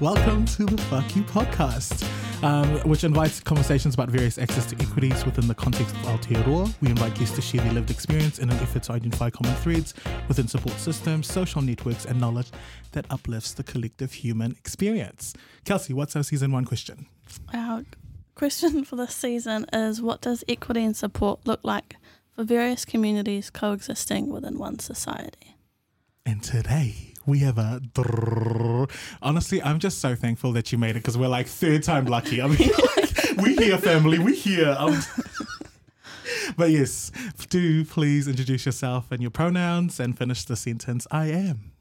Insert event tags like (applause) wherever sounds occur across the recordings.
Welcome to the Fuck You podcast, um, which invites conversations about various access to equities within the context of Aotearoa. We invite guests to share their lived experience in an effort to identify common threads within support systems, social networks, and knowledge that uplifts the collective human experience. Kelsey, what's our season one question? Our question for this season is what does equity and support look like for various communities coexisting within one society? And today we have a. Honestly, I'm just so thankful that you made it because we're like third time lucky. I mean, like, (laughs) we here, family. We here. Um, (laughs) but yes, do please introduce yourself and your pronouns and finish the sentence. I am.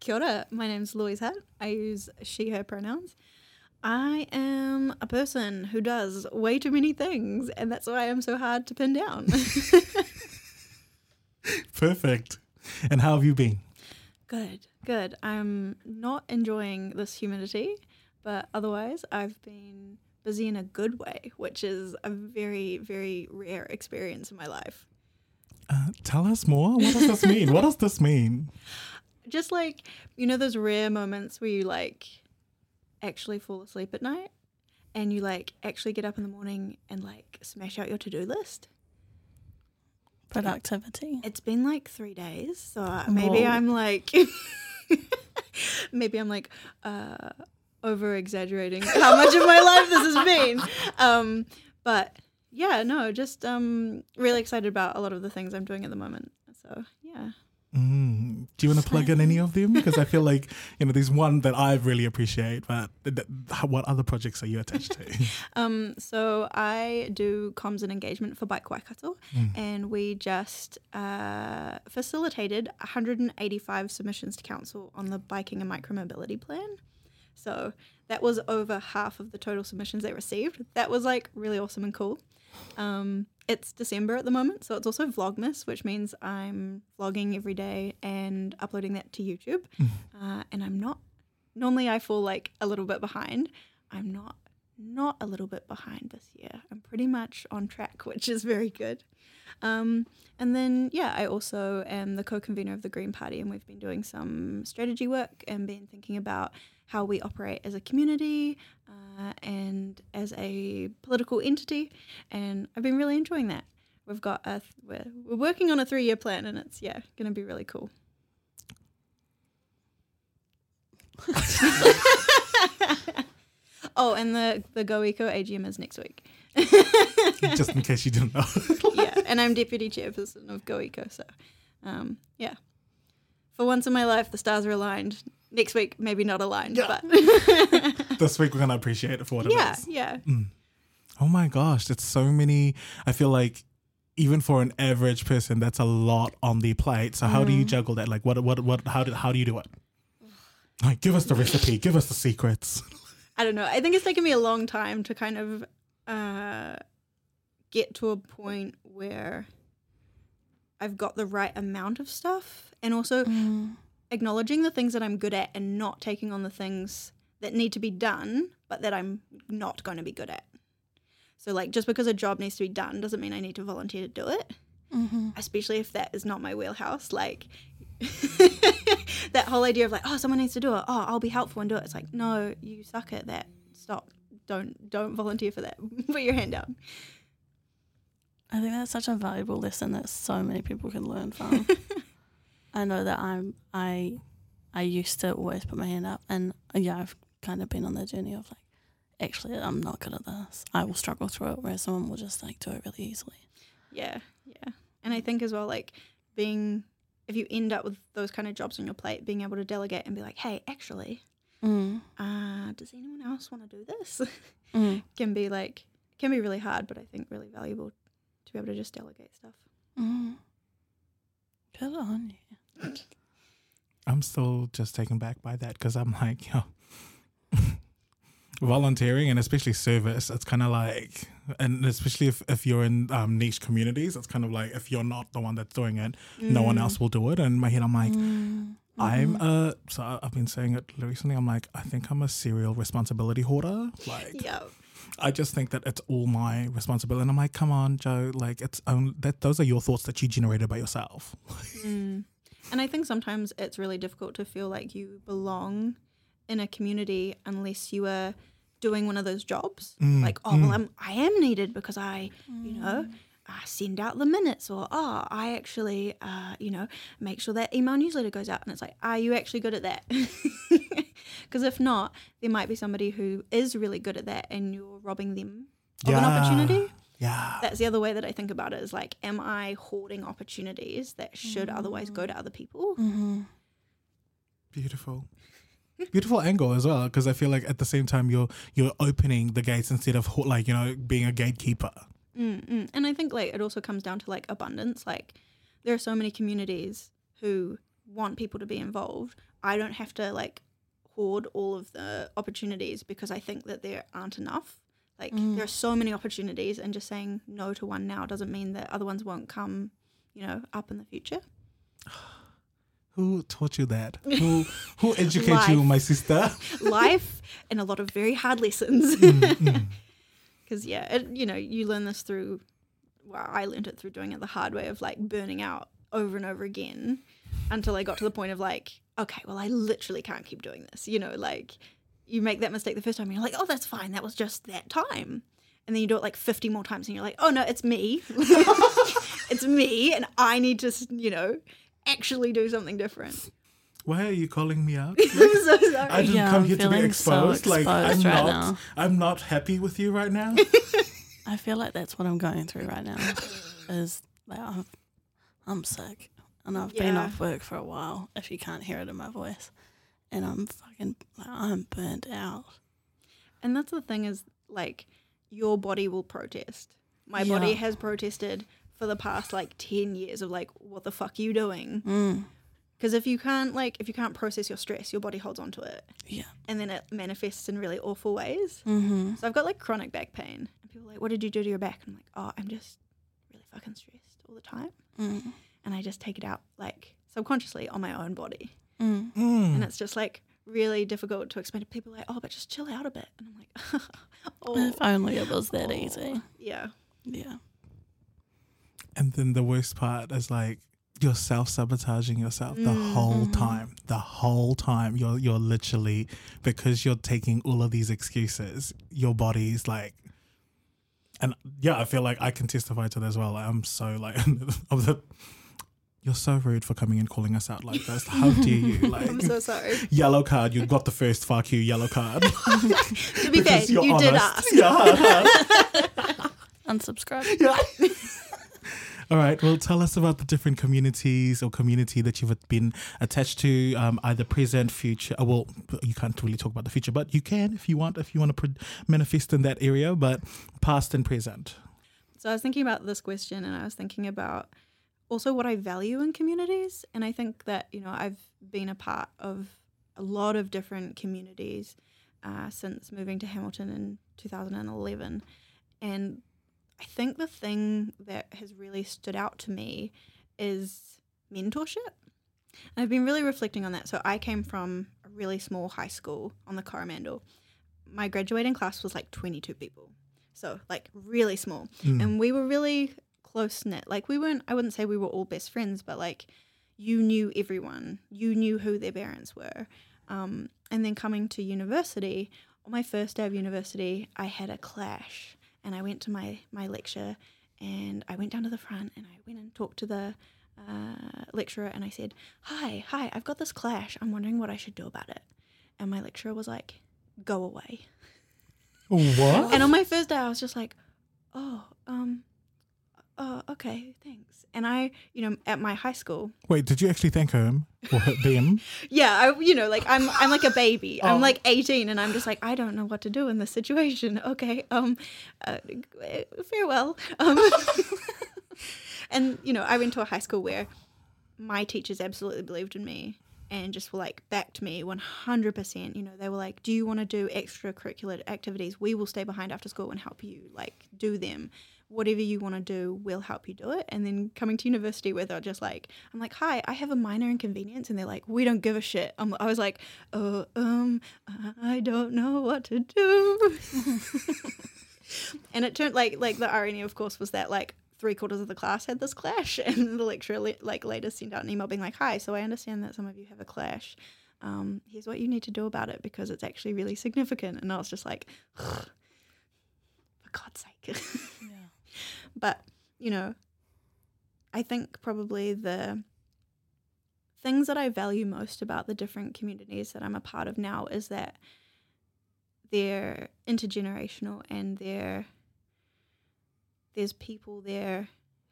Kia ora, my name's Louise Hutt. I use she, her pronouns. I am a person who does way too many things, and that's why I'm so hard to pin down. (laughs) Perfect. And how have you been? good, good. I'm not enjoying this humidity, but otherwise, I've been busy in a good way, which is a very, very rare experience in my life. Uh, tell us more. What does this mean? what does this mean? Just like, you know, those rare moments where you like actually fall asleep at night and you like actually get up in the morning and like smash out your to do list. Productivity. It's been like three days, so uh, maybe Whoa. I'm like, (laughs) (laughs) maybe I'm like uh, over exaggerating how much of my life this has been. Um, but yeah, no, just um, really excited about a lot of the things I'm doing at the moment. So yeah. Mm. Do you want to plug in any of them? Because I feel like you know there's one that I really appreciate. But th- th- what other projects are you attached to? (laughs) Um, so I do comms and engagement for Bike Waikato, and we just uh, facilitated 185 submissions to council on the biking and micromobility plan. So that was over half of the total submissions they received. That was like really awesome and cool. Um, it's December at the moment, so it's also Vlogmas, which means I'm vlogging every day and uploading that to YouTube. Uh, and I'm not normally I fall like a little bit behind. I'm not not a little bit behind this year. I'm pretty much on track, (laughs) which is very good. Um, and then yeah, I also am the co-convener of the Green Party, and we've been doing some strategy work and been thinking about how we operate as a community uh, and as a political entity. And I've been really enjoying that. We've got a th- we're, we're working on a three-year plan, and it's yeah going to be really cool. (laughs) oh, and the the Go Eco AGM is next week. (laughs) Just in case you didn't know. (laughs) yeah, and I'm deputy chairperson of Go Eco, so um, yeah. For once in my life, the stars are aligned. Next week, maybe not aligned, Yeah. but (laughs) this week we're gonna appreciate it for what it yeah, is. yeah. Mm. Oh my gosh, it's so many. I feel like even for an average person, that's a lot on the plate. So how do you mm. juggle that? Like, what, what, what? How do, how do you do it? Like, give us the recipe. Give us the secrets. I don't know. I think it's taken me a long time to kind of uh, get to a point where I've got the right amount of stuff and also mm. Acknowledging the things that I'm good at and not taking on the things that need to be done, but that I'm not going to be good at. So, like, just because a job needs to be done doesn't mean I need to volunteer to do it, Mm-hmm. especially if that is not my wheelhouse. Like, (laughs) that whole idea of like, oh, someone needs to do it. Oh, I'll be helpful and do it. It's like, no, you suck at that. Stop. Don't don't volunteer for that. (laughs) Put your hand down. I think that's such a valuable lesson that so many people can learn from. (laughs) I know that I'm I I used to always put my hand up and uh, yeah, I've kind of been on the journey of like actually I'm not good at this. I will struggle through it whereas someone will just like do it really easily. Yeah, yeah. And I think as well, like being if you end up with those kind of jobs on your plate, being able to delegate and be like, hey, actually, Mm. uh, does anyone else want to do this? (laughs) Mm. can be like can be really hard, but I think really valuable to be able to just delegate stuff. Mm. Good on you. I'm still just taken back by that because I'm like, yo, volunteering and especially service, it's kind of like, and especially if, if you're in um, niche communities, it's kind of like if you're not the one that's doing it, no one else will do it. And in my head, I'm like, Mm. I'm a, so I've been saying it recently, I'm like, I think I'm a serial responsibility hoarder. Like, Yeah. I just think that it's all my responsibility. And I'm like, come on, Joe, like, it's only that those are your thoughts that you generated by yourself. Mm. And I think sometimes it's really difficult to feel like you belong in a community unless you are doing one of those jobs. Mm, Like, oh well, I'm I am needed because I, you know, I send out the minutes, or oh, I actually, uh, you know, make sure that email newsletter goes out. And it's like, are you actually good at that? (laughs) Because if not, there might be somebody who is really good at that, and you're robbing them of an opportunity. Yeah. That's the other way that I think about it is like, am I hoarding opportunities that should otherwise go to other people? Mm-hmm. Beautiful. Beautiful angle as well, because I feel like at the same time you're you're opening the gates instead of ho- like you know being a gatekeeper. Mm-mm. And I think like it also comes down to like abundance. Like there are so many communities who want people to be involved. I don't have to like hoard all of the opportunities because I think that there aren't enough. Like there are so many opportunities, and just saying no to one now doesn't mean that other ones won't come, you know, up in the future. (sighs) Who taught you that? Who who (laughs) educated you, my sister? (laughs) Life and a lot of very hard lessons. Mm, (laughs) Because yeah, it, you know, you learn this through. Well, I learned it through doing it the hard way of like burning out over and over again, until I got to the point of like, okay, well, I literally can't keep doing this. You know, like you make that mistake the first time, and you're like, oh, that's fine, that was just that time, and then you do it like 50 more times, and you're like, oh no, it's me, (laughs) it's me, and I need to, you know, actually do something different. Why are you calling me out? (laughs) I'm so sorry. I didn't Yeah, come I'm here to be feeling so exposed. like I'm right not. now. I'm not happy with you right now. I feel like that's what I'm going through right now. is like I'm, I'm sick and I've been off work for a while. If you can't hear it in my voice, and I'm fucking like I'm burnt out. And that's the thing is like your body will protest. My body has protested for the past like 10 years of like what the fuck are you doing? Mm, Because if you can't like if you can't process your stress, your body holds on to it yeah. and then it manifests in really awful ways. Mm-hmm. So I've got like chronic back pain. And people are like, "What did you do to your back?" And I'm like, "Oh, I'm just really fucking stressed all the time." Mm, And I just take it out like subconsciously on my own body. Mm. Mm. And it's just like really difficult to explain to people like, "Oh, but just chill out a bit." And I'm like, (laughs) "Oh, If only it was that easy. yeah." Yeah. And then the worst part is like you're self sabotaging yourself the whole time. The whole time you're you're literally because you're taking all of these excuses, your body's like and yeah, I feel like I can testify to that as well. I'm so like (laughs) of the you're so rude for coming and calling us out like this. How dare you? (laughs) Like I'm so sorry. yellow card, you got the first fuck you yellow card. (laughs) to be fair, you're you did ask. Yeah. (laughs) Unsubscribe. Yeah. All right. Well, tell us about the different communities or community that you've been attached to, um, either present, future. uh, Well, you can't really talk about the future, but you can if you want. If you want to pre- manifest in that area, but past and present. So I was thinking about this question and I was thinking about also what I value in communities. And I think that, you know, I've been a part of a lot of different communities uh, since moving to Hamilton in 2011. And I think the thing that has really stood out to me is mentorship. And I've been really reflecting on that. So I came from a really small high school on the Coromandel. My graduating class was like 22 people. So like really small. And we were really close knit. Like we weren't I wouldn't say we were all best friends, but like you knew everyone. You knew who their parents were. Um, and then coming to university, on my first day of university, I had a clash and I went to my, my lecture and I went down to the front and I went and talked to the uh, lecturer and I said, Hi, hi, I've got this clash. I'm wondering what I should do about it. And my lecturer was like, Go away. What? And on my first day, I was just like, oh, um, oh, okay, thanks. And I, you know, at my high school, Wait, did you actually thank him or them? (laughs) yeah, I, you know, like I'm, I'm like a baby. Oh. I'm like 18, and I'm just like, I don't know what to do in this situation. (laughs) Okay, um, uh, farewell. Um, (laughs) and you know, I went to a high school where my teachers absolutely believed in me and just were like backed me 100% you know they were like do you want to do extracurricular activities? We will stay behind after school and help you like do them. Whatever you want to do we'll help you do it. And then coming to university where they're just like i'm like hi i have a minor inconvenience and they're like we don't give a shit. I'm, i was like oh um i don't know what to do. (laughs) And it turned like like the irony of course was that like three quarters of the class had this clash (laughs) and the lecturer le- like later sent out an email being like hi so i understand that some of you have a clash um, here's what you need to do about it because it's actually really significant. And I was just like, (sighs) for God's sake. (laughs) Yeah. but, you know, I think probably the things that I value most about the different communities that I'm a part of now is that they're intergenerational and they're there's people there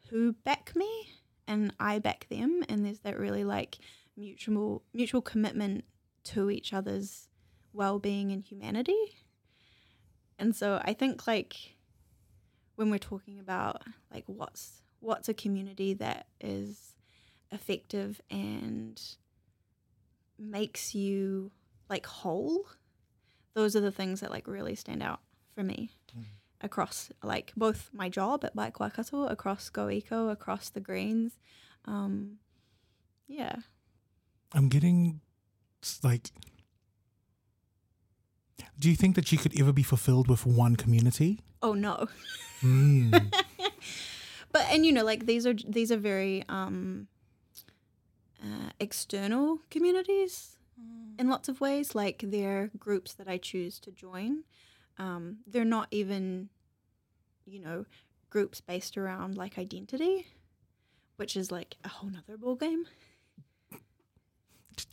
who back me and I back them and there's that really like mutual mutual commitment to each other's well-being and humanity. And so I think like when we're talking about like what's what's a community that is effective and makes you like whole those are the things that like really stand out for me mm. Across like both my job at Bike Waikato, across Go Eco, across the Greens. Um, yeah. I'm getting like. Do you think that you could ever be fulfilled with one community? Oh no. (laughs) Mm. but and you know like these are these are very um uh, external communities in lots of ways like they're groups that i choose to join um, they're not even you know groups based around like identity which is like a whole nother ball game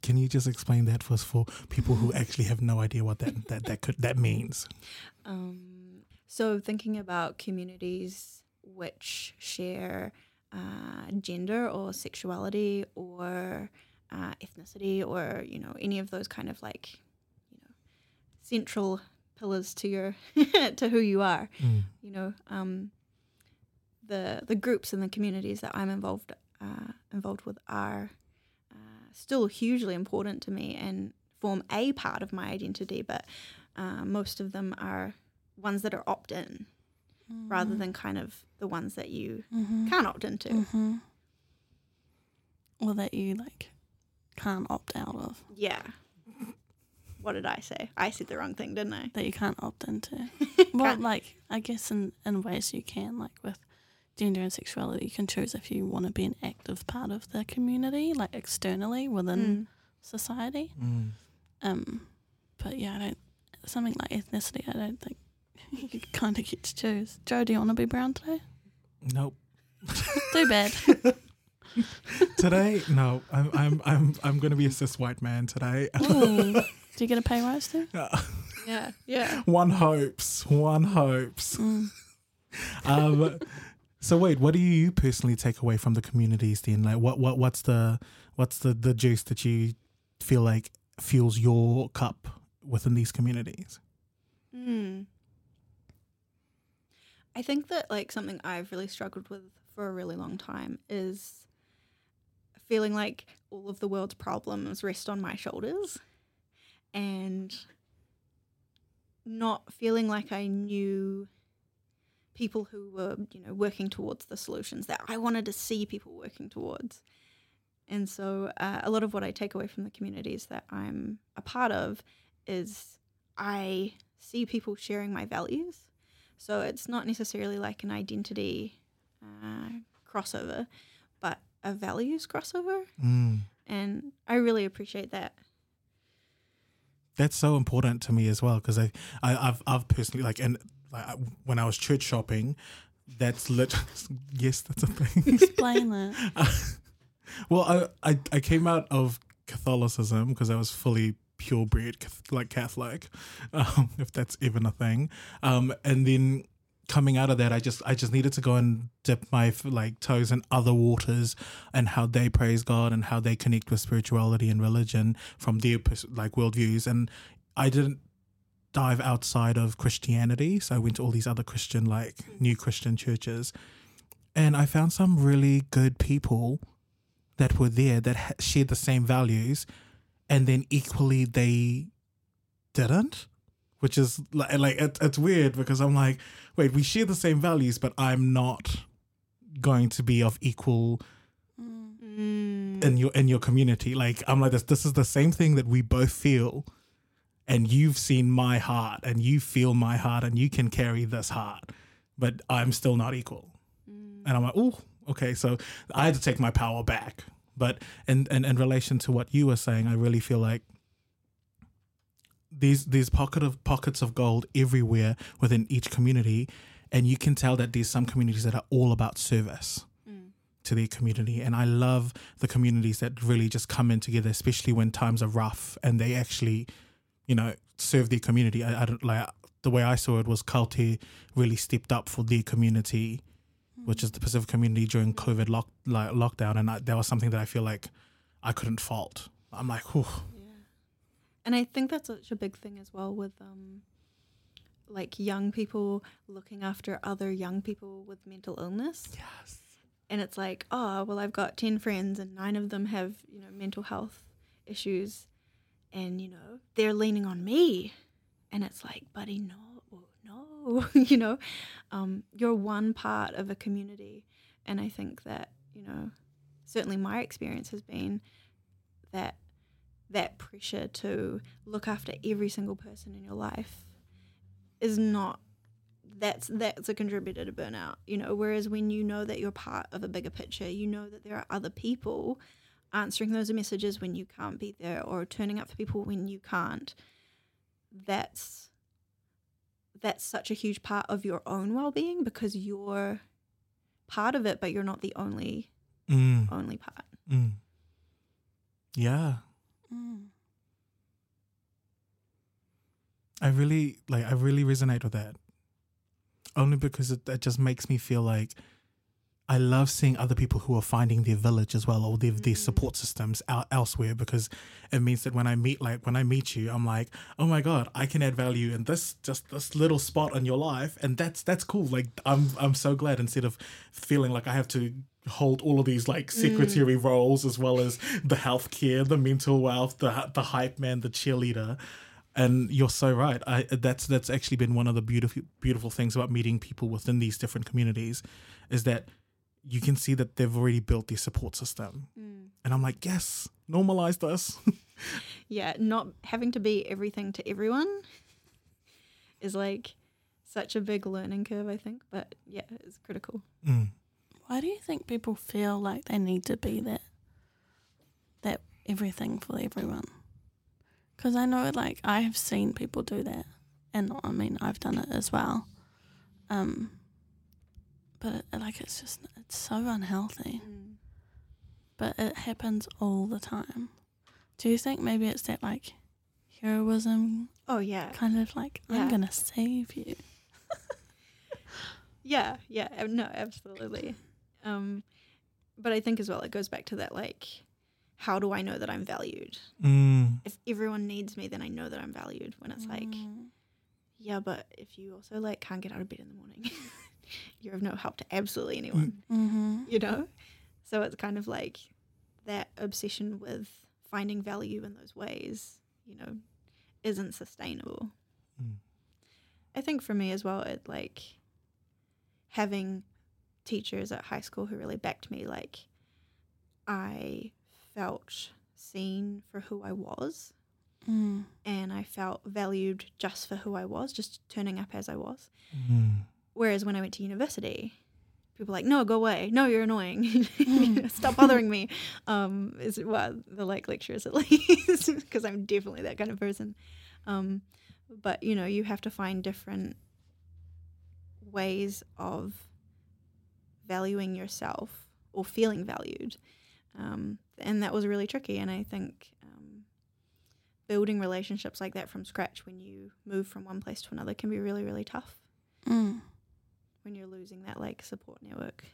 Can you just explain that for us for people who (laughs) actually have no idea what that that, that could that means? Um, so thinking about communities which share uh, gender or sexuality or uh, ethnicity or you know any of those kind of like you know central pillars to your (laughs) to who you are. Mm. You know um, the the groups and the communities that I'm involved uh, involved with are uh, still hugely important to me and form a part of my identity, but uh, most of them are ones that are opt in rather than kind of the ones that you Mm-hmm. can't opt into. Mm-hmm. Or that you like can't opt out of. Yeah. What did I say? I said the wrong thing, didn't I? That you can't opt into. (laughs) well, Can't- like I guess in in ways you can, like with gender and sexuality, you can choose if you want to be an active part of the community, like externally within Mm. society. Mm. Um, but yeah, I don't. Something like ethnicity, I don't think (laughs) you kind of get to choose. Joe, do you want to be brown today? Nope. Too bad. (laughs) Today, no. I'm I'm I'm I'm going to be a cis white man today. Ooh. Do you get a pay rise too? Yeah, yeah. (laughs) one hopes. One hopes. Mm. Um, so wait, what do you personally take away from the communities then? Like, what what what's the what's the the juice that you feel like fuels your cup within these communities? Mm. I think that like something I've really struggled with for a really long time is feeling like all of the world's problems rest on my shoulders and not feeling like I knew people who were, you know, working towards the solutions that I wanted to see people working towards. And so uh, a lot of what I take away from the communities that I'm a part of is I see people sharing my values. So it's not necessarily like an identity uh, crossover, but a values crossover. Mm. And I really appreciate that. That's so important to me as well because I, I I've I've personally like and like when I was church shopping, that's lit. (laughs) yes, that's a thing. Explain that. (laughs) well, I, I I came out of Catholicism because I was fully purebred like Catholic, (laughs) um, if that's even a thing. Um, and then coming out of that, I just I just needed to go and dip my like toes in other waters and how they praise God and how they connect with spirituality and religion from their like worldviews. And I didn't dive outside of Christianity, so I went to all these other Christian like new Christian churches, and I found some really good people that were there that shared the same values, and then equally they didn't, which is like, like it, it's weird because I'm like, wait, we share the same values, but I'm not going to be of equal Mm. In your in your community. Like I'm like this. This is the same thing that we both feel, and you've seen my heart, and you feel my heart, and you can carry this heart, but I'm still not equal. Mm. And I'm like, oh, okay. So I had to take my power back. But in, in in relation to what you were saying, I really feel like these these pocket of pockets of gold everywhere within each community, and you can tell that there's some communities that are all about service mm. to their community. And I love the communities that really just come in together, especially when times are rough and they actually, you know, serve their community. I, I don't like the way I saw it was K'aute really stepped up for their community, which is mm. the Pacific community during COVID lock, like, lockdown. And I, that was something that I feel like I couldn't fault. I'm like, whew. And I think that's such a big thing as well with um like young people looking after other young people with mental illness. Yes. And it's like, oh, well I've got 10 friends and 9 of them have, you know, mental health issues and you know, they're leaning on me. And it's like, buddy, no, no, (laughs) you know. Um you're one part of a community and I think that, you know, certainly my experience has been that that pressure to look after every single person in your life is not that's that's a contributor to burnout you know whereas when you know that you're part of a bigger picture you know that there are other people answering those messages when you can't be there or turning up for people when you can't that's that's such a huge part of your own well-being because you're part of it but you're not the only Mm, only part mm. Yeah. Mm. I really like I really resonate with that. Only because it, it just makes me feel like I love seeing other people who are finding their village as well or their, their Mm. support systems out elsewhere because it means that when I meet like when I meet you, I'm like, oh my god, I can add value in this just this little spot in your life, and that's that's cool. Like I'm I'm so glad instead of feeling like I have to hold all of these like secretary roles as well as the healthcare, the mental wealth, the the hype man, the cheerleader and you're so right i that's that's actually been one of the beautiful beautiful things about meeting people within these different communities is that you can see that they've already built their support system and i'm like yes normalize this (laughs) yeah, not having to be everything to everyone is like such a big learning curve, I think. But yeah, it's critical. Mm. Why do you think people feel like they need to be that that everything for everyone? Because I know, like, I have seen people do that, and I mean, I've done it as well. Um, but it, like, it's just it's so unhealthy. But it happens all the time. Do you think maybe it's that like heroism, Oh yeah, kind of like Yeah. I'm gonna save you? (laughs) yeah, yeah. uh, No, absolutely. Um, but I think as well, it goes back to that like, how do I know that I'm valued? Mm. If everyone needs me, then I know that I'm valued. When it's like, Mm. yeah, but if you also like can't get out of bed in the morning, (laughs) you're of no help to absolutely anyone. Mm-hmm. you know? So it's kind of like that obsession with finding value in those ways, you know, isn't sustainable. Mm. I think for me as well, it like having teachers at high school who really backed me, like I felt seen for who I was Mm. and I felt valued just for who I was, just turning up as I was. Mm. Whereas when I went to university, people were like, no, go away. No, you're annoying. Mm. (laughs) Stop bothering me. (laughs) Um, is well, the like lecturers at least, (laughs) because I'm definitely that kind of person. Um, but you know, you have to find different ways of valuing yourself or feeling valued, um, and that was really tricky. And I think um, building relationships like that from scratch when you move from one place to another can be really, really tough Mm. when you're losing that like support network.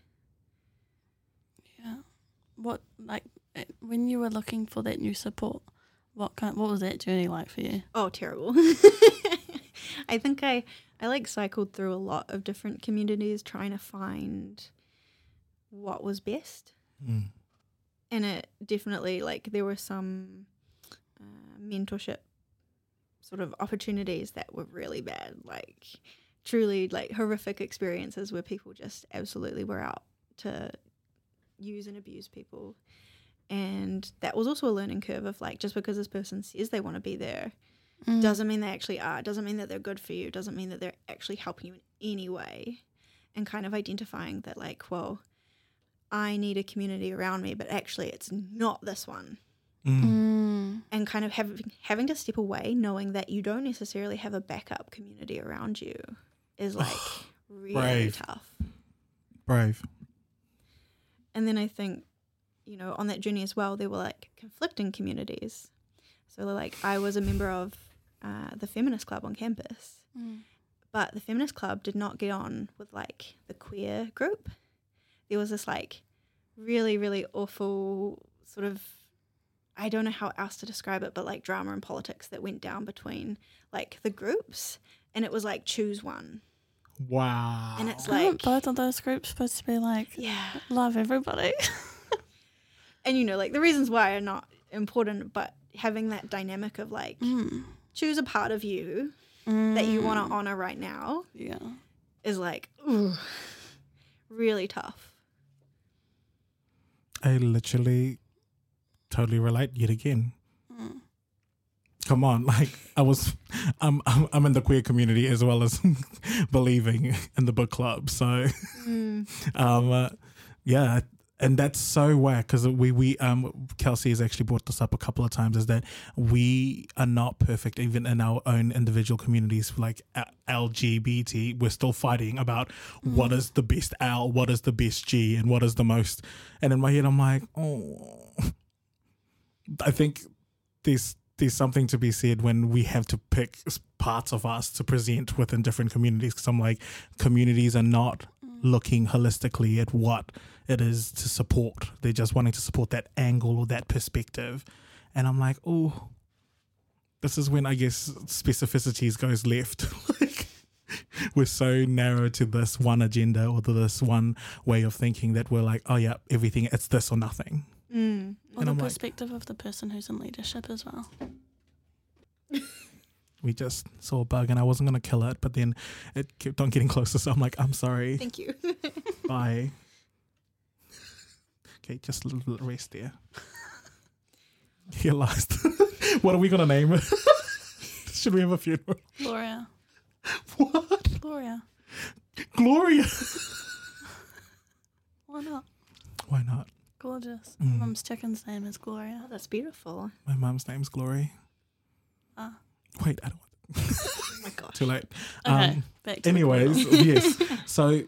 Yeah. What like eh, when you were looking for that new support? What kind? What was that journey like for you? Oh, terrible. (laughs) I think I I like cycled through a lot of different communities trying to find what was best. Mm. And it definitely like there were some uh, mentorship sort of opportunities that were really bad, like truly like horrific experiences where people just absolutely were out to use and abuse people. And that was also a learning curve of like just because this person says they want to be there Mm. doesn't mean they actually are doesn't mean that they're good for you doesn't mean that they're actually helping you in any way and kind of identifying that like well i need a community around me but actually it's not this one Mm. Mm. And kind of having having to step away, knowing that you don't necessarily have a backup community around you, is (sighs) like really Brave. tough. Brave. And then I think, you know, on that journey as well, there were like conflicting communities. So like I was a member of uh, the feminist club on campus, Mm. but the feminist club did not get on with like the queer group. There was this like really really awful sort of I don't know how else to describe it, but like drama and politics that went down between like the groups, and it was like choose one, Wow. and it's Aren't like both of those groups supposed to be like yeah, love everybody? (laughs) and you know like the reasons why are not important, but having that dynamic of like mm. choose a part of you that you want Mm. to honor right now Yeah. is like ooh, really tough. I literally totally relate yet again. Mm. Come on, (laughs) like I was, I'm, I'm, I'm in the queer community as well as (laughs) believing in the book club. So, Mm. (laughs) um, uh, yeah, and that's so whack because we, we, um, Kelsey has actually brought this up a couple of times. Is that we are not perfect even in our own individual communities, like uh, LGBT. We're still fighting about what is the best L, what is the best G, and what is the most. And in my head, I'm like, oh, I think there's there's something to be said when we have to pick parts of us to present within different communities. Because I'm like, communities are not looking holistically at what it is to support. They're just wanting to support that angle or that perspective. And I'm like, oh, this is when I guess specificities goes left. (laughs) like, we're so narrow to this one agenda or to this one way of thinking that we're like, oh yeah, everything it's this or nothing. Mm. Or And the I'm like- perspective of the person who's in leadership as well. (laughs) We just saw a bug and I wasn't gonna kill it, but then it kept on getting closer. So I'm like, I'm sorry. Thank you. (laughs) (laughs) Bye. Okay, just a little rest there. (laughs) Here last. what are we gonna name it? Should we have a funeral? Gloria. What? Gloria. Gloria. Why not? Why not? Gorgeous. Mm. Mum's chicken's name is Gloria. Oh, that's beautiful. My mum's name's Glory. Ah. Wait, I don't want (laughs) Oh my gosh. too late. Okay. Um, back to anyways, (laughs) yes. So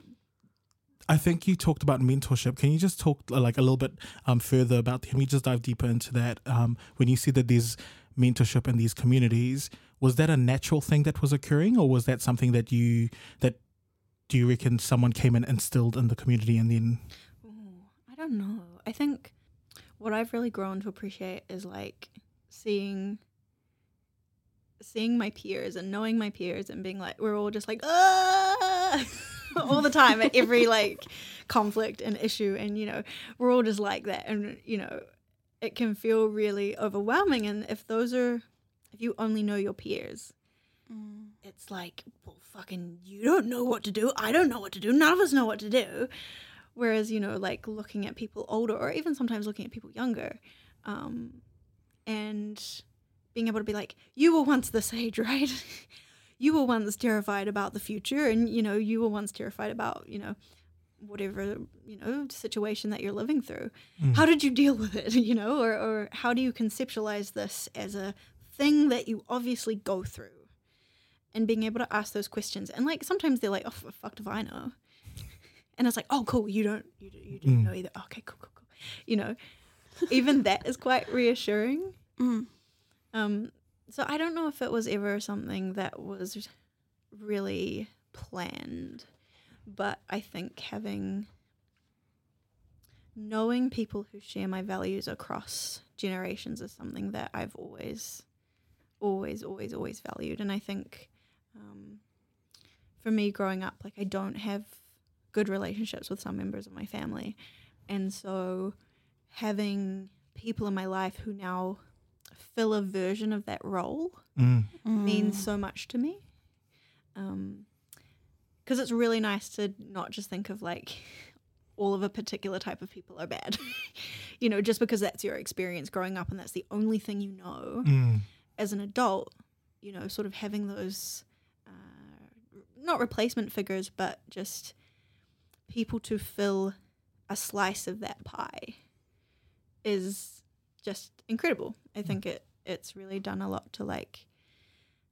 I think you talked about mentorship. Can you just talk uh, like a little bit um, further about? Can we just dive deeper into that? Um, when you see that there's mentorship in these communities, was that a natural thing that was occurring, or was that something that you that do you reckon someone came and instilled in the community and then? Ooh, I don't know. I think what I've really grown to appreciate is like seeing seeing my peers and knowing my peers and being like we're all just like ah! (laughs) all the time at every (laughs) like conflict and issue and you know we're all just like that and you know it can feel really overwhelming and if those are if you only know your peers Mm. it's like, well, fucking, you don't know what to do. I don't know what to do. None of us know what to do. Whereas, you know, like looking at people older or even sometimes looking at people younger um, and being able to be like, you were once this age, (laughs) right? you were once terrified about the future and, you know, you were once terrified about, you know, whatever, you know, situation that you're living through. Mm. How did you deal with it, (laughs) you know, or, or how do you conceptualize this as a thing that you obviously go through? and being able to ask those questions. And like sometimes they're like, "Oh, f- fuck if I know," (laughs) and it's like, "Oh, cool, you don't, you, do, you didn't Mm. know either." Okay, cool, cool, cool. You know, even that is quite reassuring. Mm. Um, so I don't know if it was ever something that was really planned, but I think having knowing people who share my values across generations is something that I've always, always, always, always valued. And I think um, for me growing up, like I don't have good relationships with some members of my family. And so having people in my life who now fill a version of that role Mm. means so much to me. Um, because it's really nice to not just think of like all of a particular type of people are bad, (laughs) you know, just because that's your experience growing up and that's the only thing you know. Mm. As an adult, you know, sort of having those uh, not replacement figures, but just people to fill a slice of that pie is just incredible. I think it it's really done a lot to like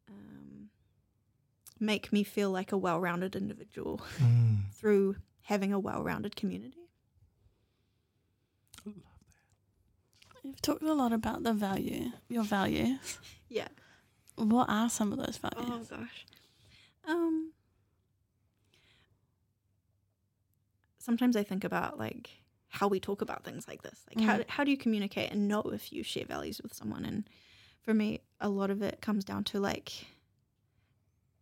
um, make me feel like a well-rounded individual Mm. (laughs) through having a well-rounded community. Love that. You've talked a lot about the value, your values. (laughs) Yeah. What are some of those values? Oh gosh. Um. Sometimes I think about like how we talk about things like this. Like how Mm. how do you communicate and know if you share values with someone? And for me, a lot of it comes down to like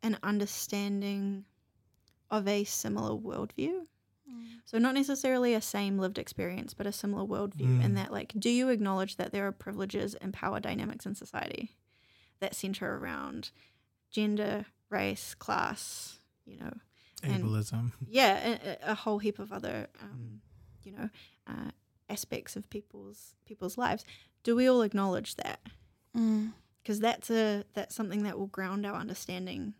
an understanding of a similar worldview. Mm. So not necessarily a same lived experience, but a similar worldview. Mm. And that like, do you acknowledge that there are privileges and power dynamics in society that center around gender, race, class, you know, And- Ableism. yeah, a, a whole heap of other, um, you know, uh, aspects of people's people's lives. Do we all acknowledge that? Mm. Because that's a that's something that will ground our understanding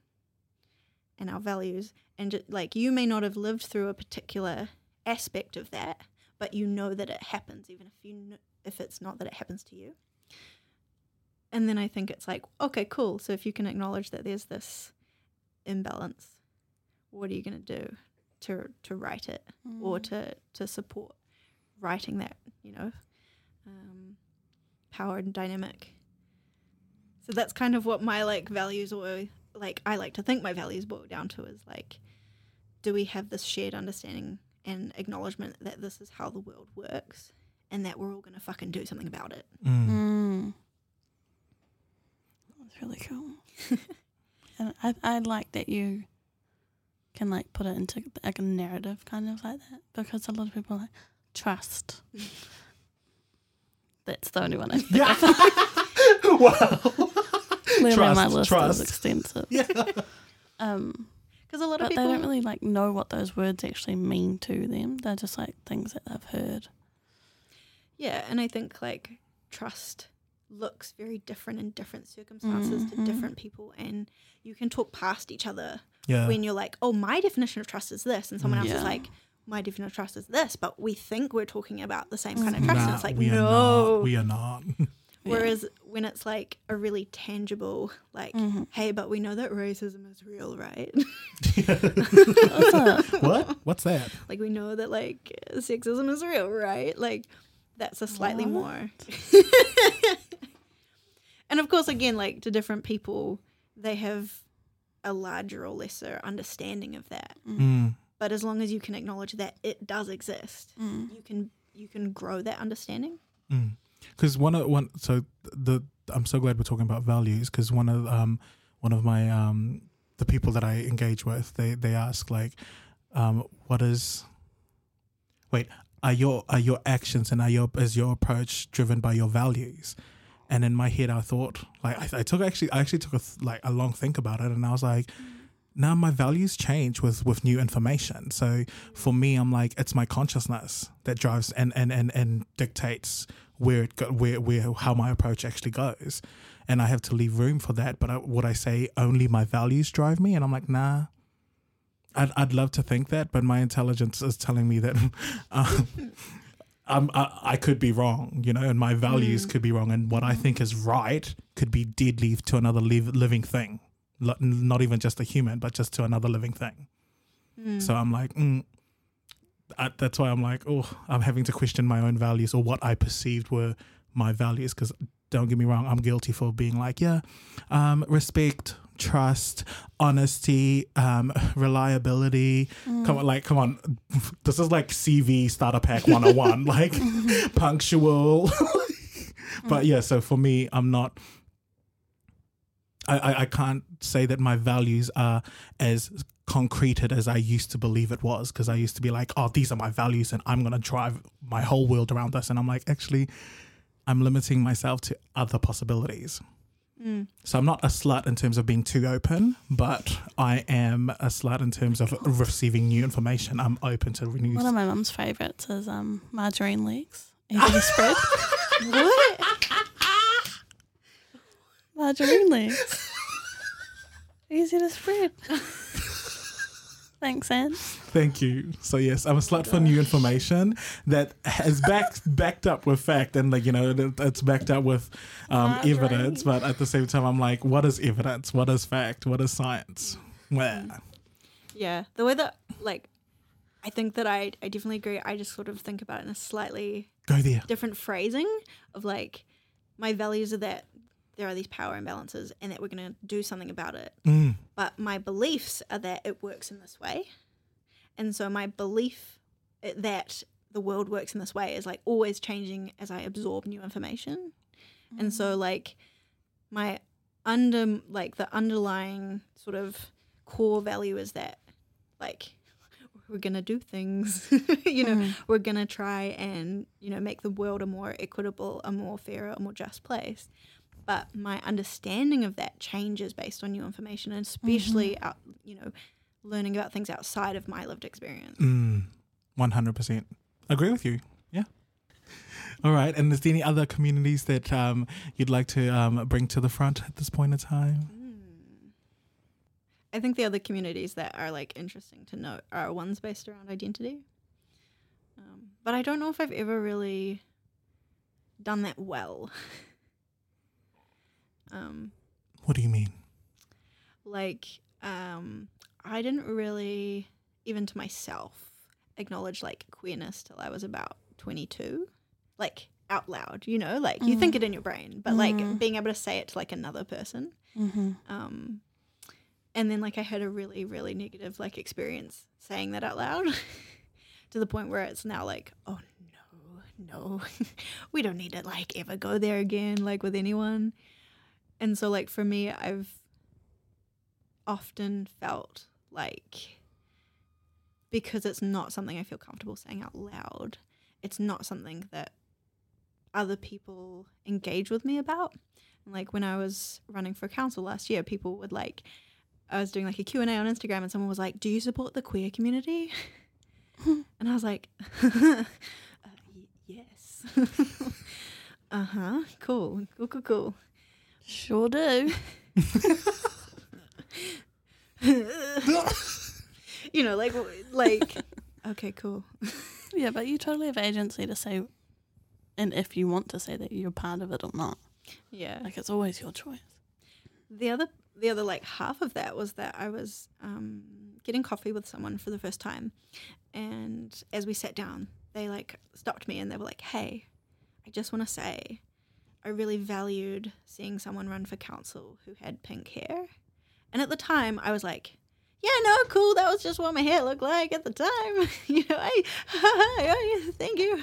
and our values. And ju- like you may not have lived through a particular aspect of that, but you know that it happens, even if you kn- if it's not that it happens to you. And then I think it's like, okay, cool. So if you can acknowledge that there's this imbalance, what are you going to do to to right it or Mm. to to support writing that you know um, power and dynamic so that's kind of what my like values or like i like to think my values boil down to is like do we have this shared understanding and acknowledgement that this is how the world works and that we're all going to fucking do something about it Mm. Mm. That's really cool. (laughs) and I I like that you can like put it into like a narrative kind of like that because a lot of people are like trust. (laughs) That's the only one I (laughs) think Yeah. of. (laughs) wow. Clearly my Trust, list trust. is extensive. Yeah. Um, because a lot of but they people don't really like know what those words actually mean to them. They're just like things that they've heard. Yeah, and I think like trust looks very different in different circumstances Mhm. to different people, and you can talk past each other Yeah. when you're like, "Oh, my definition of trust is this," and someone Mm. else is like, "My definition of trust is this," but we think we're talking about the same kind of trust, and it's like, we are no. not. We are not. (laughs) Yeah. Whereas when it's like a really tangible, like, Mhm. "Hey, but we know that racism is real, right?" What's (laughs) (laughs) what? What's that? like we know that like sexism is real, right? Like that's a slightly What? more. and of course, again, like to different people, they have a larger or lesser understanding of that. Mm. But as long as you can acknowledge that it does exist, Mm. you can you can grow that understanding. Because one of one, so the I'm so glad we're talking about values. Because one of um one of my um the people that I engage with, they they ask like, um, what is, wait, are your are your actions and are your is your approach driven by your values? And in my head, I thought like I, I took actually I actually took a th- like a long think about it, and I was like, now my values change with with new information. So for me, I'm like it's my consciousness that drives and and and, and dictates where it go, where where how my approach actually goes, and I have to leave room for that. But I, would I say only my values drive me? And I'm like, nah. I'd I'd love to think that, but my intelligence is telling me that. Um, (laughs) (laughs) I'm, I, I could be wrong, you know, and my values Mm. could be wrong, and what I think is right could be deadly to another liv- living thing, Lo- not even just a human, but just to another living thing. Mm. So I'm like, mm, I, that's why I'm like, oh, I'm having to question my own values or what I perceived were my values. Because don't get me wrong, I'm guilty for being like, yeah, um, respect, trust, honesty, um, reliability. Mm. Come on, like, come on, (laughs) this is like CV starter pack 101, (laughs) like punctual. (laughs) but yeah, so for me, I'm not. I, I, I can't say that my values are as concreted as I used to believe it was because I used to be like, oh, these are my values and I'm going to drive my whole world around this. And I'm like, actually, I'm limiting myself to other possibilities. Mm. So I'm not a slut in terms of being too open, but I am a slut in terms of receiving new information. I'm open to new. One of my mum's favourites is um, margarine legs. Easy to spread. (laughs) What? Margarine legs. Easy to spread. Thanks, Anne. Thank you. So yes, I'm a slut for new information that has backed backed up with fact and like you know it's backed up with um, Marjorie. evidence. But at the same time, I'm like, what is evidence? What is fact? What is science? Where? Yeah, the way that like, I think that I I definitely agree. I just sort of think about it in a slightly go there. different phrasing of like, my values are that there are these power imbalances and that we're gonna do something about it. Mm, But my beliefs are that it works in this way, and so my belief that the world works in this way is like always changing as I absorb new information. And so like my under like the underlying sort of core value is that like we're gonna do things (laughs) you know Mm. we're gonna try and you know make the world a more equitable a more fairer a more just place but my understanding of that changes based on new information and especially out you know learning about things outside of my lived experience mm, 100%. Agree with you. Yeah. All right. And is there any other communities that um, you'd like to um, bring to the front at this point in time? Mm. I think the other communities that are like interesting to note are ones based around identity. Um, but I don't know if I've ever really done that well. (laughs) um, What do you mean? like, um, I didn't really, even to myself, acknowledge like queerness till I was about 22. Like, out loud, you know, like you think Mhm. it in your brain, but like Mhm. being able to say it to like another person Mm-hmm. um and then like i had a really really negative like experience saying that out loud (laughs) to the point where it's now like oh no no (laughs) we don't need to like ever go there again like with anyone and so like for me i've often felt like because it's not something i feel comfortable saying out loud it's not something that other people engage with me about and like when I was running for council last year, people would like, I was doing like a Q&A on Instagram and someone was like, do you support the queer community? (laughs) and I was like, (laughs) uh, y- yes. (laughs) uh-huh, cool, cool, cool, cool. Sure do. you know, like, like, (laughs) okay, cool. (laughs) Yeah, but you totally have agency to say, and if you want to say that you're part of it or not. Yeah. Like it's always your choice. the other the other like half of that was that I was um, getting coffee with someone for the first time, and as we sat down, they like stopped me and they were like, "Hey, I just want to say, I really valued seeing someone run for council who had pink hair," and at the time I was like. Yeah, no, cool. That was just what my hair looked like at the time. (laughs) you know, I, (laughs) thank you.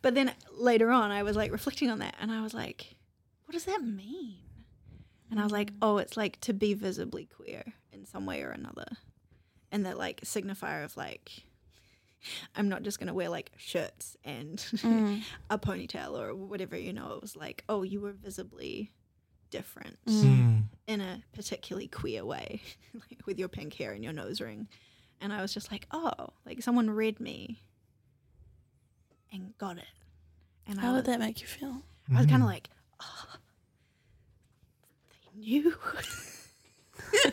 But then later on, I was like reflecting on that, and I was like, what does that mean? And I was like, mm. oh, it's like to be visibly queer in some way or another. And that like signifier of like I'm not just gonna wear like shirts and Mm. (laughs) a ponytail or whatever, you know, it was like, oh, you were visibly different Mm. Mm. in a particularly queer way, (laughs) like with your pink hair and your nose ring. And I was just like, oh, like someone read me and got it. And I How was, would that make you feel? I was kind Mm. of like, oh, they knew. (laughs)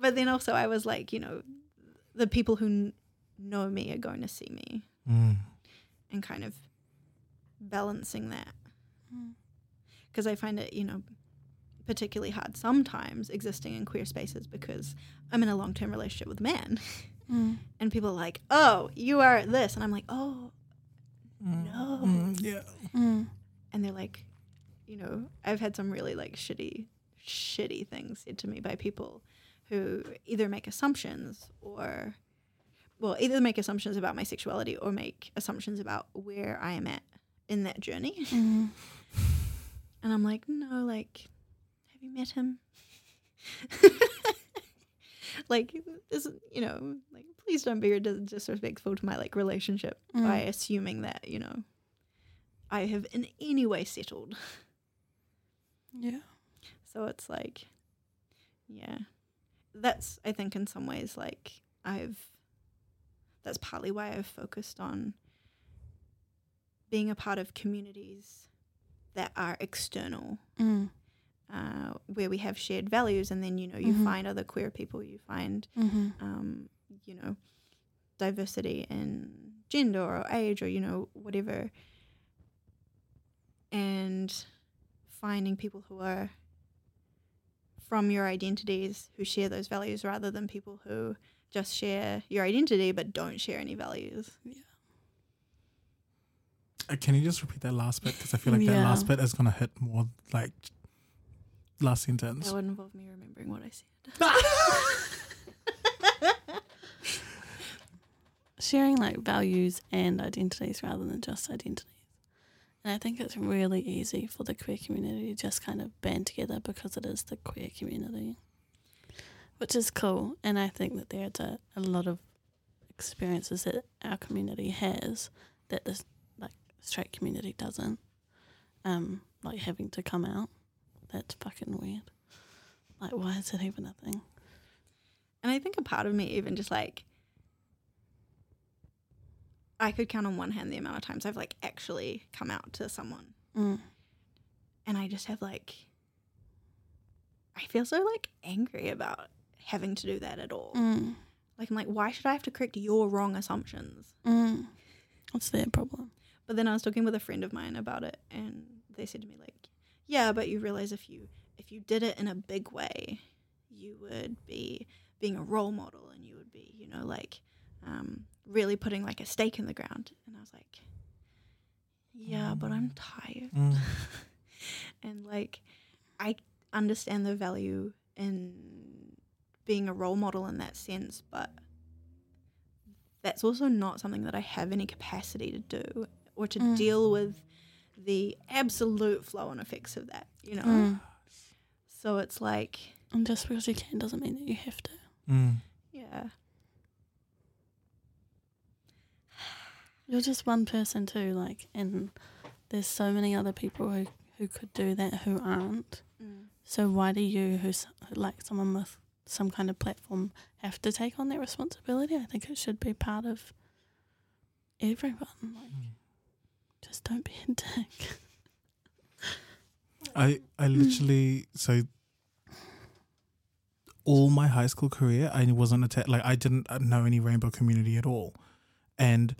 but then also, I was like, you know, the people who kn- know me are going to see me Mm. and kind of balancing that. Mm. Because I find it, you know, particularly hard sometimes existing in queer spaces because I'm in a long term relationship with a man. Mm. (laughs) And people are like, oh, you are this. And I'm like, oh, no. Mm, yeah. Mm. and they're like, you know, I've had some really like shitty, shitty things said to me by people who either make assumptions or, well, either make assumptions about my sexuality or make assumptions about where I am at in that journey. (laughs) Mm. And I'm like, no, like, have you met him? (laughs) like, this, you know, like, please don't be dis- disrespectful to my like relationship by Mm. assuming that, you know, I have in any way settled. Yeah. So it's like, yeah, that's I think in some ways like I've. That's partly why I've focused on being a part of communities that are external Mm. uh, where we have shared values, and then you know you Mhm. find other queer people, you find Mm-hmm. um, you know diversity in gender or age or you know whatever, and finding people who are from your identities who share those values rather than people who just share your identity but don't share any values. Uh, Can you just repeat that last bit? Because I feel like that last bit is gonna hit more like last sentence. That would involve me remembering what I said. (laughs) sharing like values and identities rather than just identities. And I think it's really easy for the queer community to just kind of band together because it is the queer community, which is cool. And I think that there's a, a lot of experiences that our community has that this like straight community doesn't. Um, like having to come out. That's fucking weird. Like, why is it even a thing? And I think a part of me even just like I could count on one hand the amount of times I've like actually come out to someone Mm. and I just have like I feel so like angry about having to do that at all. Mm. Like I'm like, why should I have to correct your wrong assumptions? Mm. What's their problem? But then I was talking with a friend of mine about it and they said to me like, Yeah, but you realize if you if you did it in a big way, you would be being a role model and you would be, you know, like um, really putting like a stake in the ground. And I was like, Yeah, but I'm tired. Mm. (laughs) and like I understand the value in being a role model in that sense, but that's also not something that I have any capacity to do or to Mm. deal with the absolute flow and effects of that, you know? Mm. So it's like, And just because you can doesn't mean that you have to. Mm. yeah. You're just one person too, like, and there's so many other people who who could do that who aren't. So why do you, who's like someone with some kind of platform, have to take on that responsibility? I think it should be part of everyone. Like, hmm. just don't be a dick. (laughs) I I hmm. literally so all my high school career I wasn't atta- like I didn't uh, know any rainbow community at all, and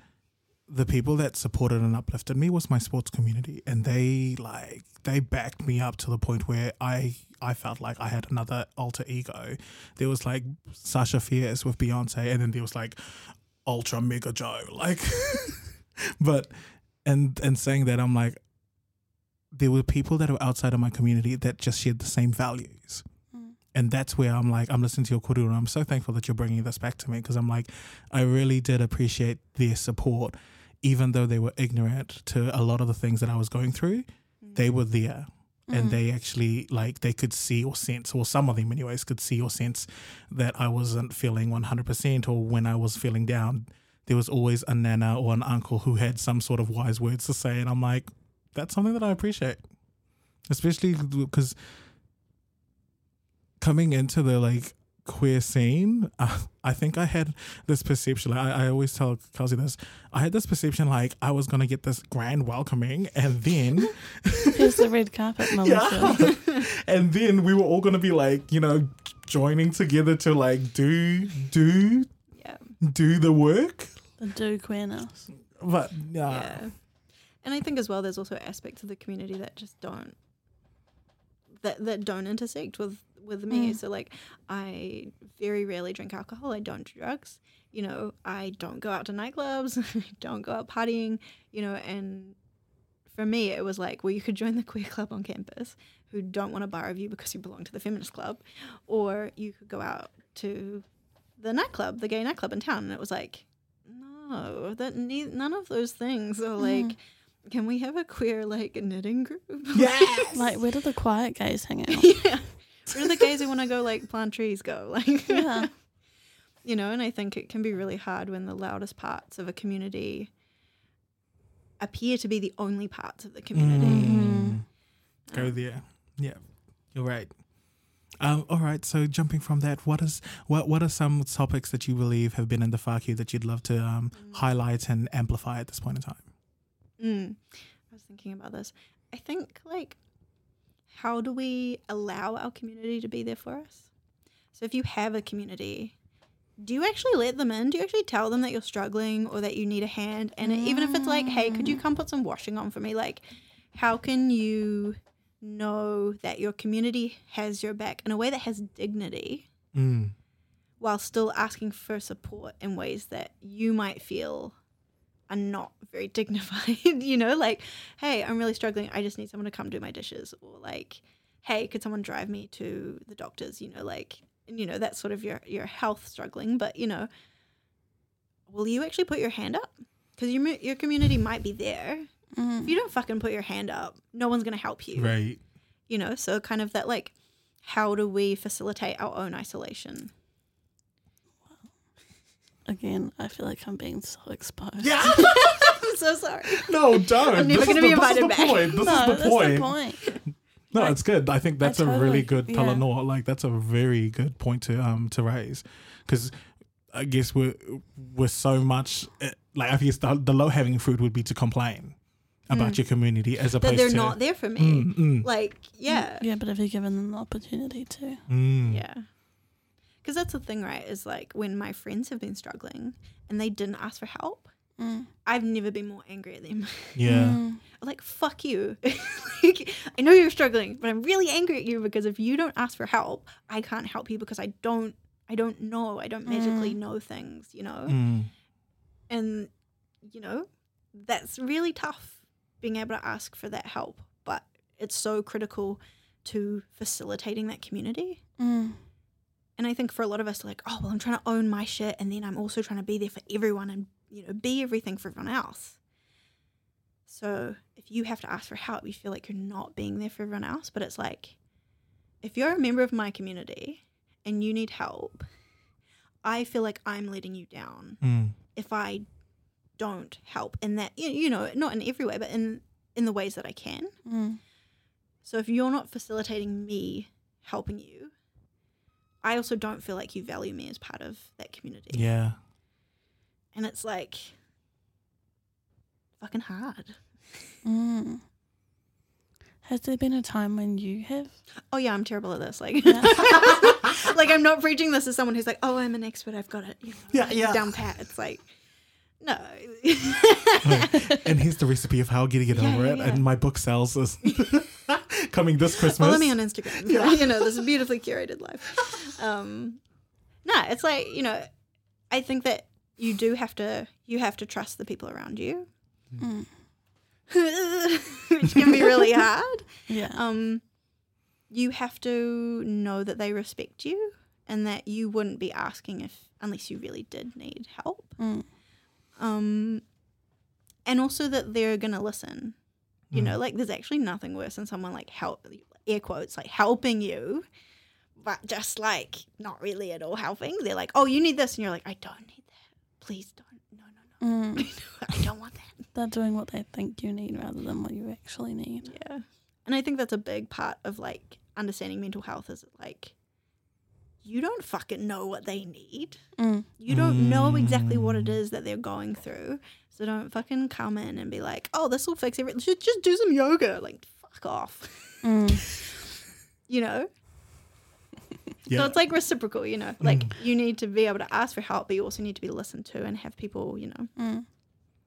the people that supported and uplifted me was my sports community, and they like they backed me up to the point where I I felt like I had another alter ego. There was like Sasha Fierce with Beyonce, and then there was like Ultra Mega Joe, like, (laughs) but and and saying that I'm like there were people that were outside of my community that just shared the same values. Mm. And that's where I'm like, I'm listening to your kōrero and I'm so thankful that you're bringing this back to me because I'm like, I really did appreciate their support, even though they were ignorant to a lot of the things that I was going through. They were there and Mm. they actually, like, they could see or sense, or some of them, anyways, could see or sense that I wasn't feeling 100% or when I was feeling down. There was always a nana or an uncle who had some sort of wise words to say. And I'm like, that's something that I appreciate, especially because coming into the like queer scene, uh, I think I had this perception. Like, I, I always tell Kelsey this. I had this perception like I was gonna get this grand welcoming, and then (laughs) Here's the red carpet, (laughs) Melissa. yeah, (laughs) and then we were all gonna be like, you know, joining together to like do do Yeah. do the work. The do queerness. But yeah, yeah. And I think as well, there's also aspects of the community that just don't that that don't intersect with with me. Mm. So like, I very rarely drink alcohol. I don't do drugs. You know, I don't go out to nightclubs. (laughs) I don't go out partying. You know, and for me, it was like, well, you could join the queer club on campus who don't want to bar of you because you belong to the feminist club, or you could go out to the nightclub, the gay nightclub in town, and it was like, no, that ne- none of those things are like. Mhm. Can we have a queer like knitting group? (laughs) yes, Like, where do the quiet guys hang out? (laughs) yeah. Where do the gays who want to go like plant trees go? (laughs) Like, Yeah. (laughs) you know, and I think it can be really hard when the loudest parts of a community appear to be the only parts of the community. Mm. Go Um, there. Yeah, you're right. Um, all right. So jumping from that, what is what what are some topics that you believe have been in the FAQ that you'd love to um, highlight and amplify at this point in time? Mm. I was thinking about this. I think like how do we allow our community to be there for us? So if you have a community, do you actually let them in? Do you actually tell them that you're struggling or that you need a hand? And even if it's like, hey, could you come put some washing on for me? Like, how can you know that your community has your back in a way that has dignity Mm. while still asking for support in ways that you might feel are not very (laughs) dignified? you know, like, hey, I'm really struggling. I just need someone to come do my dishes. Or like, hey, could someone drive me to the doctors? You know, like, you know, that's sort of your, your health struggling. But, you know, will you actually put your hand up? Because your, your community might be there. Mm. If you don't fucking put your hand up, no one's going to help you. Right. You know, so kind of that like, how do we facilitate our own isolation? Again, I feel like I'm being so exposed. Yeah. (laughs) I'm so sorry. no, don't. I'm never gonna the- be this is invited the back. Point. This no, is the that's point. the point. No, Like, it's good. I think that's a totally- really good yeah. Talanoa. Like that's a very good point to um to raise, because I guess we're we're so much eh, like I guess the, the low hanging fruit would be to complain about your community as opposed Mm. That they're to not there for me. Mm, mm, Like, yeah. Yeah, but have you given them the opportunity to? mm. Yeah. Because that's the thing, right? Is like when my friends have been struggling and they didn't ask for help, Mm. I've never been more angry at them. (laughs) yeah. Mm. like, fuck you. (laughs) like, I know you're struggling, but I'm really angry at you because if you don't ask for help, I can't help you because I don't I don't know. I don't magically know things, you know? Mm. And you know, that's really tough being able to ask for that help, but it's so critical to facilitating that community. And I think for a lot of us, like, oh, well, I'm trying to own my shit. And then I'm also trying to be there for everyone and, you know, be everything for everyone else. So if you have to ask for help, you feel like you're not being there for everyone else. But it's like, if you're a member of my community and you need help, I feel like I'm letting you down Mm. if I don't help in that, you you know, not in every way, but in, in the ways that I can. Mm. So if you're not facilitating me helping you, I also don't feel like you value me as part of that community. Yeah. And it's like fucking hard. Mm. Has there been a time when you have? Oh yeah, I'm terrible at this. Like Yeah. (laughs) like I'm not preaching this as someone who's like, "Oh, I'm an expert. I've got it." You know, Yeah, yeah. Down pat. It's like no. (laughs) and here's the recipe of how getting it Yeah, over yeah, it. yeah. And my book sells is (laughs) coming this Christmas. Follow me on Instagram. (laughs) (laughs) you know, this is beautifully curated life. Um, no, it's like you know, I think that you do have to you have to trust the people around you, Mm. (laughs) which can be really hard. Yeah. Um, you have to know that they respect you and that you wouldn't be asking if unless you really did need help. Mm. Um, and also that they're gonna listen. You know, like there's actually nothing worse than someone like help air quotes like helping you, but just like not really at all helping. They're like, "Oh, you need this," and you're like, "I don't need that. Please don't. No, no, no. Mm. (laughs) I don't want that." They're doing what they think you need rather than what you actually need. Yeah. And I think that's a big part of like understanding mental health is like you don't fucking know what they need. Mm. You don't know exactly what it is that they're going through. So don't fucking come in and be like, "Oh, this will fix everything. Just, just do some yoga." Like, fuck off. Mm. (laughs) You know? Yeah. So it's like reciprocal, you know? Like you need to be able to ask for help, but you also need to be listened to and have people, you know, Mm.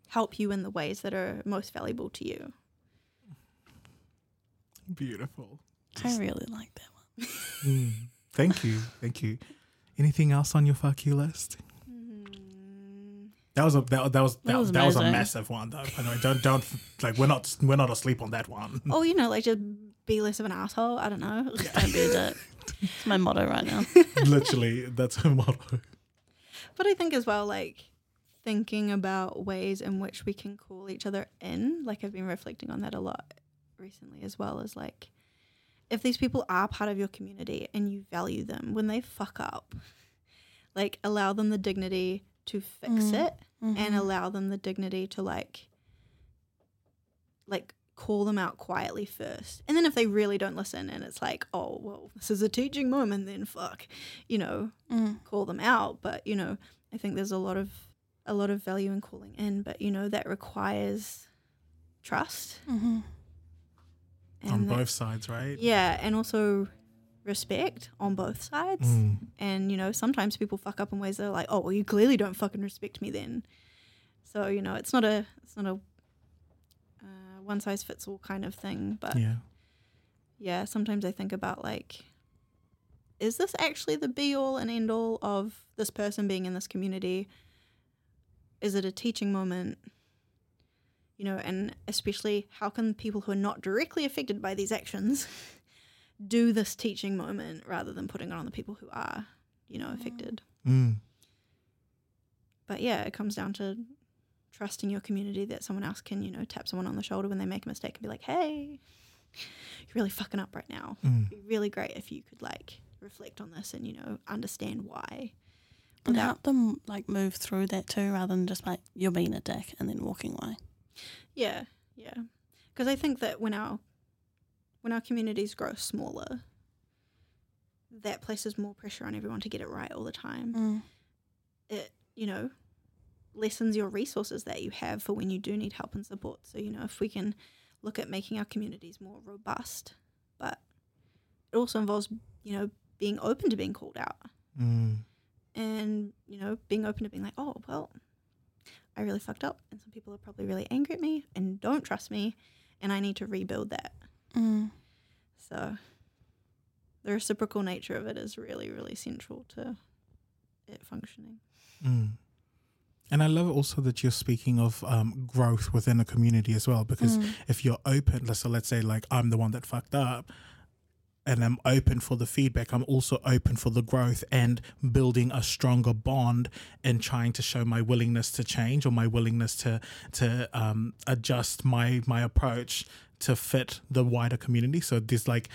help you in the ways that are most valuable to you. Beautiful. I really like that one. Mm. Thank you. Thank you. Anything else on your fuck you list? That was a that, that was that, That was that was a massive one though. By the way, don't don't like we're not we're not asleep on that one. Oh, you know, like just be less of an asshole. I don't know. (laughs) Don't be a dick. It's my motto right now. (laughs) Literally, that's her motto. But I think as well, like thinking about ways in which we can call each other in. Like I've been reflecting on that a lot recently as well. Is like if these people are part of your community and you value them, when they fuck up, like allow them the dignity to fix Mm. it and allow them the dignity to like like call them out quietly first. And then if they really don't listen and it's like, oh well, this is a teaching moment, then fuck, you know, Mm. call them out but you know i think there's a lot of a lot of value in calling in but you know that requires trust Mm-hmm. on that- both sides, right? Yeah, and also respect on both sides. Mm. And you know, sometimes people fuck up in ways that are like, oh, well, you clearly don't fucking respect me then. So you know, it's not a it's not a uh, one size fits all kind of thing. But yeah. Yeah. sometimes I think about like, is this actually the be all and end all of this person being in this community? Is it a teaching moment? You know, and especially how can people who are not directly affected by these actions (laughs) do this teaching moment rather than putting it on the people who are, you know, affected? Mm. But yeah, it comes down to trusting your community that someone else can, you know, tap someone on the shoulder when they make a mistake and be like, hey, you're really fucking up right now. Mm. It'd be really great if you could like reflect on this and, you know, understand why. And help them like move through that too, rather than just like you're being a dick and then walking away. Yeah, yeah. Because I think that when our when our communities grow smaller, that places more pressure on everyone to get it right all the time. Mm. It you know lessens your resources that you have for when you do need help and support. So you know if we can look at making our communities more robust, but it also involves you know being open to being called out Mm. and you know being open to being like oh well i really fucked up and some people are probably really angry at me and don't trust me and i need to rebuild that Mm. so the reciprocal nature of it is really really central to it functioning Mm. And I love also that you're speaking of um, growth within a community as well, because Mm. if you're open, so let's say like I'm the one that fucked up, and I'm open for the feedback, I'm also open for the growth and building a stronger bond and trying to show my willingness to change or my willingness to to um, adjust my my approach to fit the wider community. So there's like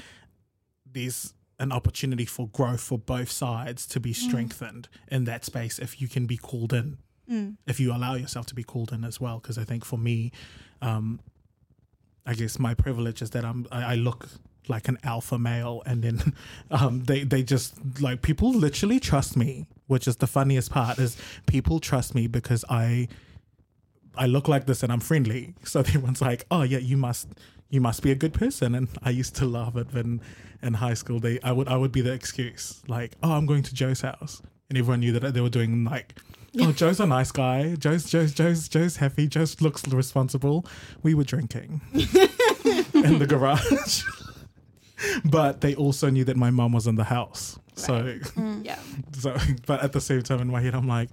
there's an opportunity for growth for both sides to be strengthened in that space if you can be called in mm. if you allow yourself to be called in as well. Because I think for me, um, I guess my privilege is that I'm I, I look like an alpha male, and then (laughs) um, they they just like people literally trust me, which is the funniest part is people trust me because I I look like this and I'm friendly. (laughs) So everyone's like, oh yeah, you must you must be a good person. And I used to love it when in high school they I would I would be the excuse like, oh, I'm going to Joe's house, and everyone knew that they were doing like. (laughs) Oh, Joe's a nice guy. Joe's Joe's Joe's Joe's happy. Joe looks responsible. We were drinking (laughs) in the garage, but they also knew that my mom was in the house. So Mm. yeah so but at the same time in my head i'm like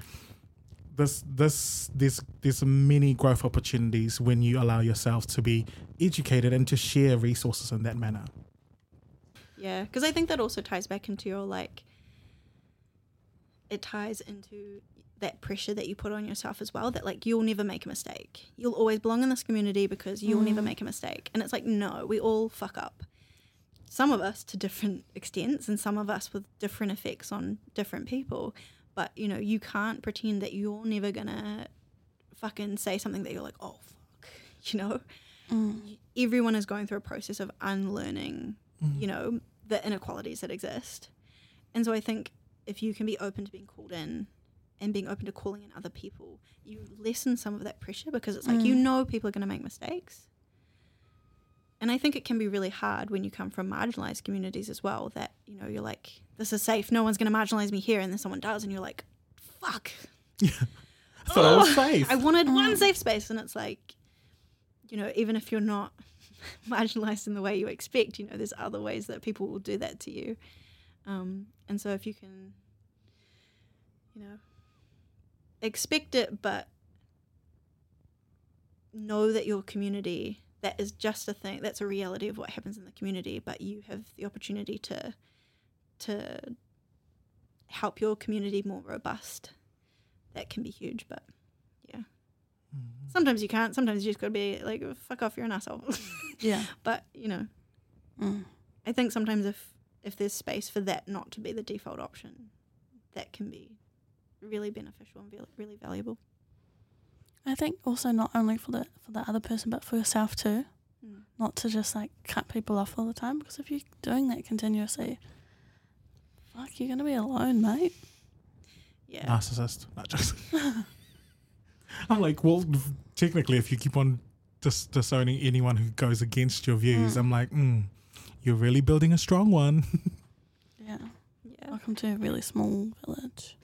this this this there's many growth opportunities when you allow yourself to be educated and to share resources in that manner. Yeah because i think that also ties back into your like it ties into that pressure that you put on yourself as well that like you'll never make a mistake. You'll always belong in this community because you'll never Mm. make a mistake. And it's like no we all fuck up. Some of us to different extents and some of us with different effects on different people but you know you can't pretend that you're never gonna fucking say something that you're like oh fuck (laughs) you know Mm. everyone is going through a process of unlearning you know the inequalities that exist and so i think if you can be open to being called in and being open to calling in other people you lessen some of that pressure because it's like you Mm. know people are going to make mistakes and i think it can be really hard when you come from marginalized communities as well that you know you're like this is safe. No one's going to marginalize me here. And then someone does and you're like fuck. (laughs) I thought i was safe. I wanted one Mm. safe space, and it's like, you know, even if you're not (laughs) marginalized in the way you expect, you know, there's other ways that people will do that to you. Um, and so if you can, you know, expect it, but know that your community that is just a thing that's a reality of what happens in the community but you have the opportunity to to help your community more robust that can be huge but yeah. sometimes you can't sometimes you just gotta be like fuck off you're an asshole (laughs) Yeah. but you know Mm. i think sometimes if if there's space for that not to be the default option that can be really beneficial and val- really valuable I think also not only for the for the other person but for yourself too. Mm. Not to just like cut people off all the time because if you're doing that continuously, fuck, you're gonna be alone, mate. yeah narcissist not just (laughs) i'm like well technically if you keep on dis- disowning anyone who goes against your views. Mm. I'm like, mm, you're really building a strong one. (laughs) Yeah. Yeah. Welcome to a really small village.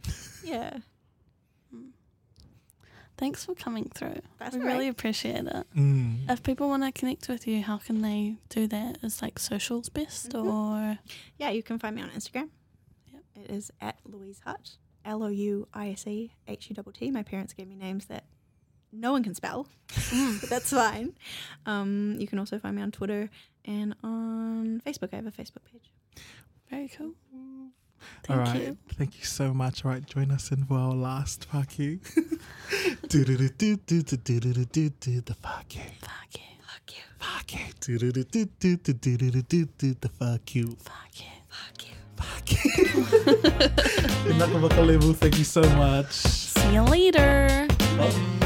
Yeah. Thanks for coming through. That's we all right. really appreciate it. Mm. If people want to connect with you, how can they do that? Is like socials best Mhm. or Yeah, you can find me on Instagram. Yep. It is at Louise Hutt, L O U I S E H U T T. My parents gave me names that no one can spell, but (laughs) that's fine. Um, you can also find me on Twitter and on Facebook. I have a Facebook page. very cool. All Thank right. you. Thank you so much. All right, join us in for our last fuck you. do do do do do do do do do do the fuck you. Fuck you. Fuck you. Fuck you. Do do do do do do do do do do the fuck you. Fuck you. Fuck you. Fuck you. Thank you so much. See you later. Bye.